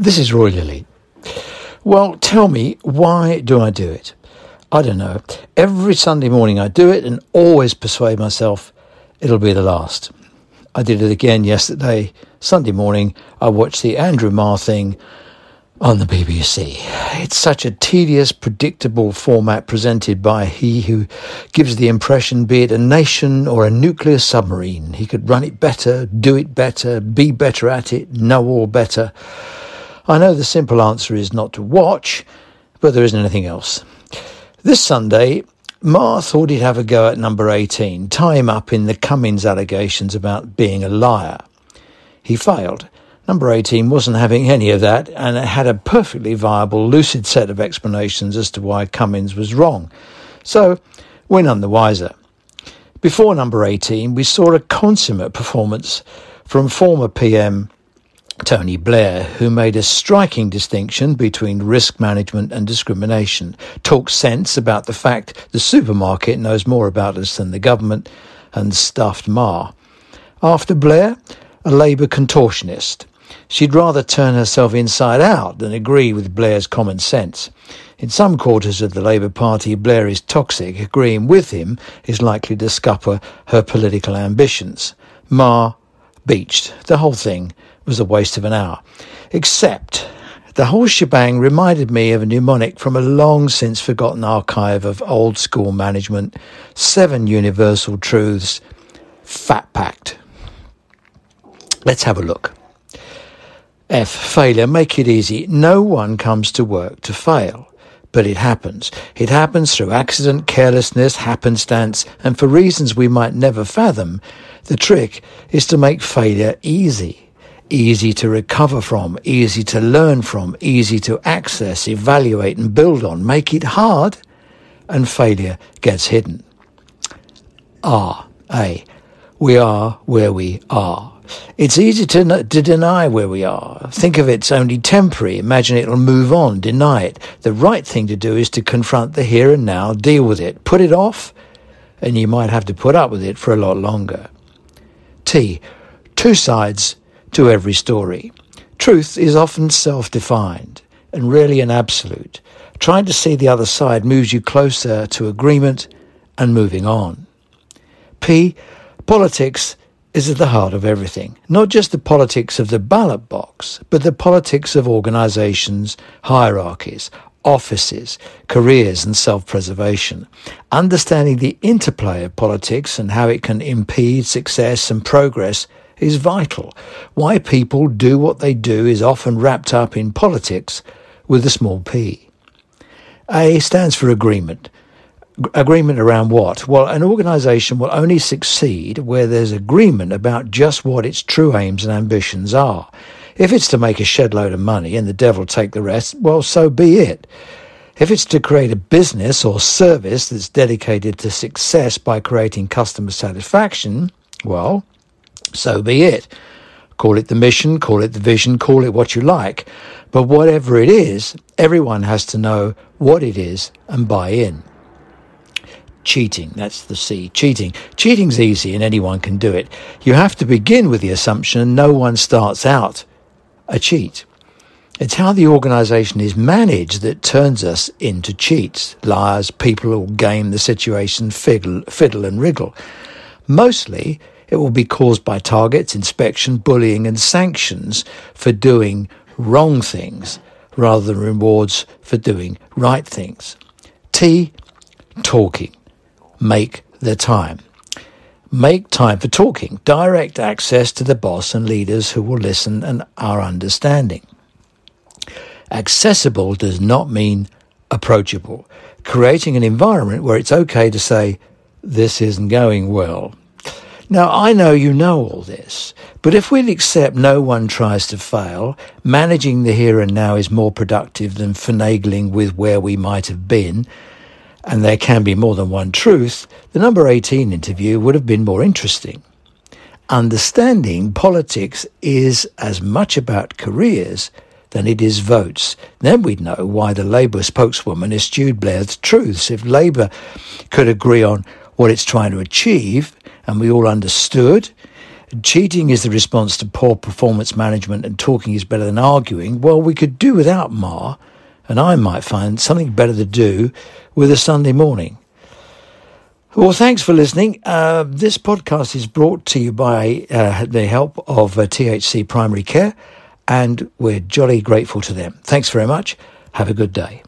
This is Roy Lilly. Well, tell me, why do I do it? I don't know. Every Sunday morning I do it and always persuade myself it'll be the last. I did it again yesterday. Sunday morning, I watched the Andrew Marr thing on the BBC. It's such a tedious, predictable format presented by he who gives the impression, be it a nation or a nuclear submarine, he could run it better, do it better, be better at it, know all better. I know the simple answer is not to watch, but there isn't anything else. This Sunday, Marr thought he'd have a go at number 18, tie him up in the Cummings allegations about being a liar. He failed. Number 18 wasn't having any of that and it had a perfectly viable, lucid set of explanations as to why Cummings was wrong. So, we're none the wiser. Before number 18, we saw a consummate performance from former PM Tony Blair, who made a striking distinction between risk management and discrimination, talks sense about the fact the supermarket knows more about us than the government, and stuffed Marr. After Blair, a Labour contortionist, She'd rather turn herself inside out than agree with Blair's common sense. In some quarters of the Labour Party, Blair is toxic. Agreeing with him is likely to scupper her political ambitions. Marr beached. The whole thing was a waste of an hour. Except the whole shebang reminded me of a mnemonic from a long since forgotten archive of old school management. Seven universal truths. Fat Pact. Let's have a look. F. Failure. Make it easy. No one comes to work to fail. But it happens. It happens through accident, carelessness, happenstance, and for reasons we might never fathom. The trick is to make failure easy. Easy to recover from, easy to learn from, easy to access, evaluate, and build on. Make it hard, and failure gets hidden. R. A. We are where we are. It's easy to, to deny where we are. Think of it's only temporary. Imagine it'll move on. Deny it. The right thing to do is to confront the here and now, deal with it. Put it off, and you might have to put up with it for a lot longer. T. Two sides to every story. Truth is often self-defined and rarely an absolute. Trying to see the other side moves you closer to agreement and moving on. P. Politics is at the heart of everything. Not just the politics of the ballot box, but the politics of organizations, hierarchies, offices, careers, and self-preservation. Understanding the interplay of politics and how it can impede success and progress is vital. Why people do what they do is often wrapped up in politics with a small p. A stands for agreement agreement around what? Well, an organization will only succeed where there's agreement about just what its true aims and ambitions are. If it's to make a shed load of money and the devil take the rest, well, so be it. If it's to create a business or service that's dedicated to success by creating customer satisfaction, well, so be it. Call it the mission, call it the vision, call it what you like. But whatever it is, everyone has to know what it is and buy in cheating. That's the C. Cheating. Cheating's easy and anyone can do it. You have to begin with the assumption no one starts out a cheat. It's how the organization is managed that turns us into cheats, liars, people who game the situation, fiddle, fiddle and wriggle. Mostly, it will be caused by targets, inspection, bullying and sanctions for doing wrong things rather than rewards for doing right things. T, talking make the time. Make time for talking, direct access to the boss and leaders who will listen and are understanding. Accessible does not mean approachable. Creating an environment where it's okay to say, this isn't going well. Now, I know you know all this, but if we'd accept no one tries to fail, managing the here and now is more productive than finagling with where we might have been, and there can be more than one truth, the number 18 interview would have been more interesting. Understanding politics is as much about careers than it is votes. Then we'd know why the Labour spokeswoman eschewed Blair's truths. If Labour could agree on what it's trying to achieve, and we all understood, cheating is the response to poor performance management and talking is better than arguing, well, we could do without Marr, and I might find something better to do with a Sunday morning. Well, thanks for listening. Uh, this podcast is brought to you by uh, the help of uh, THC Primary Care, and we're jolly grateful to them. Thanks very much. Have a good day.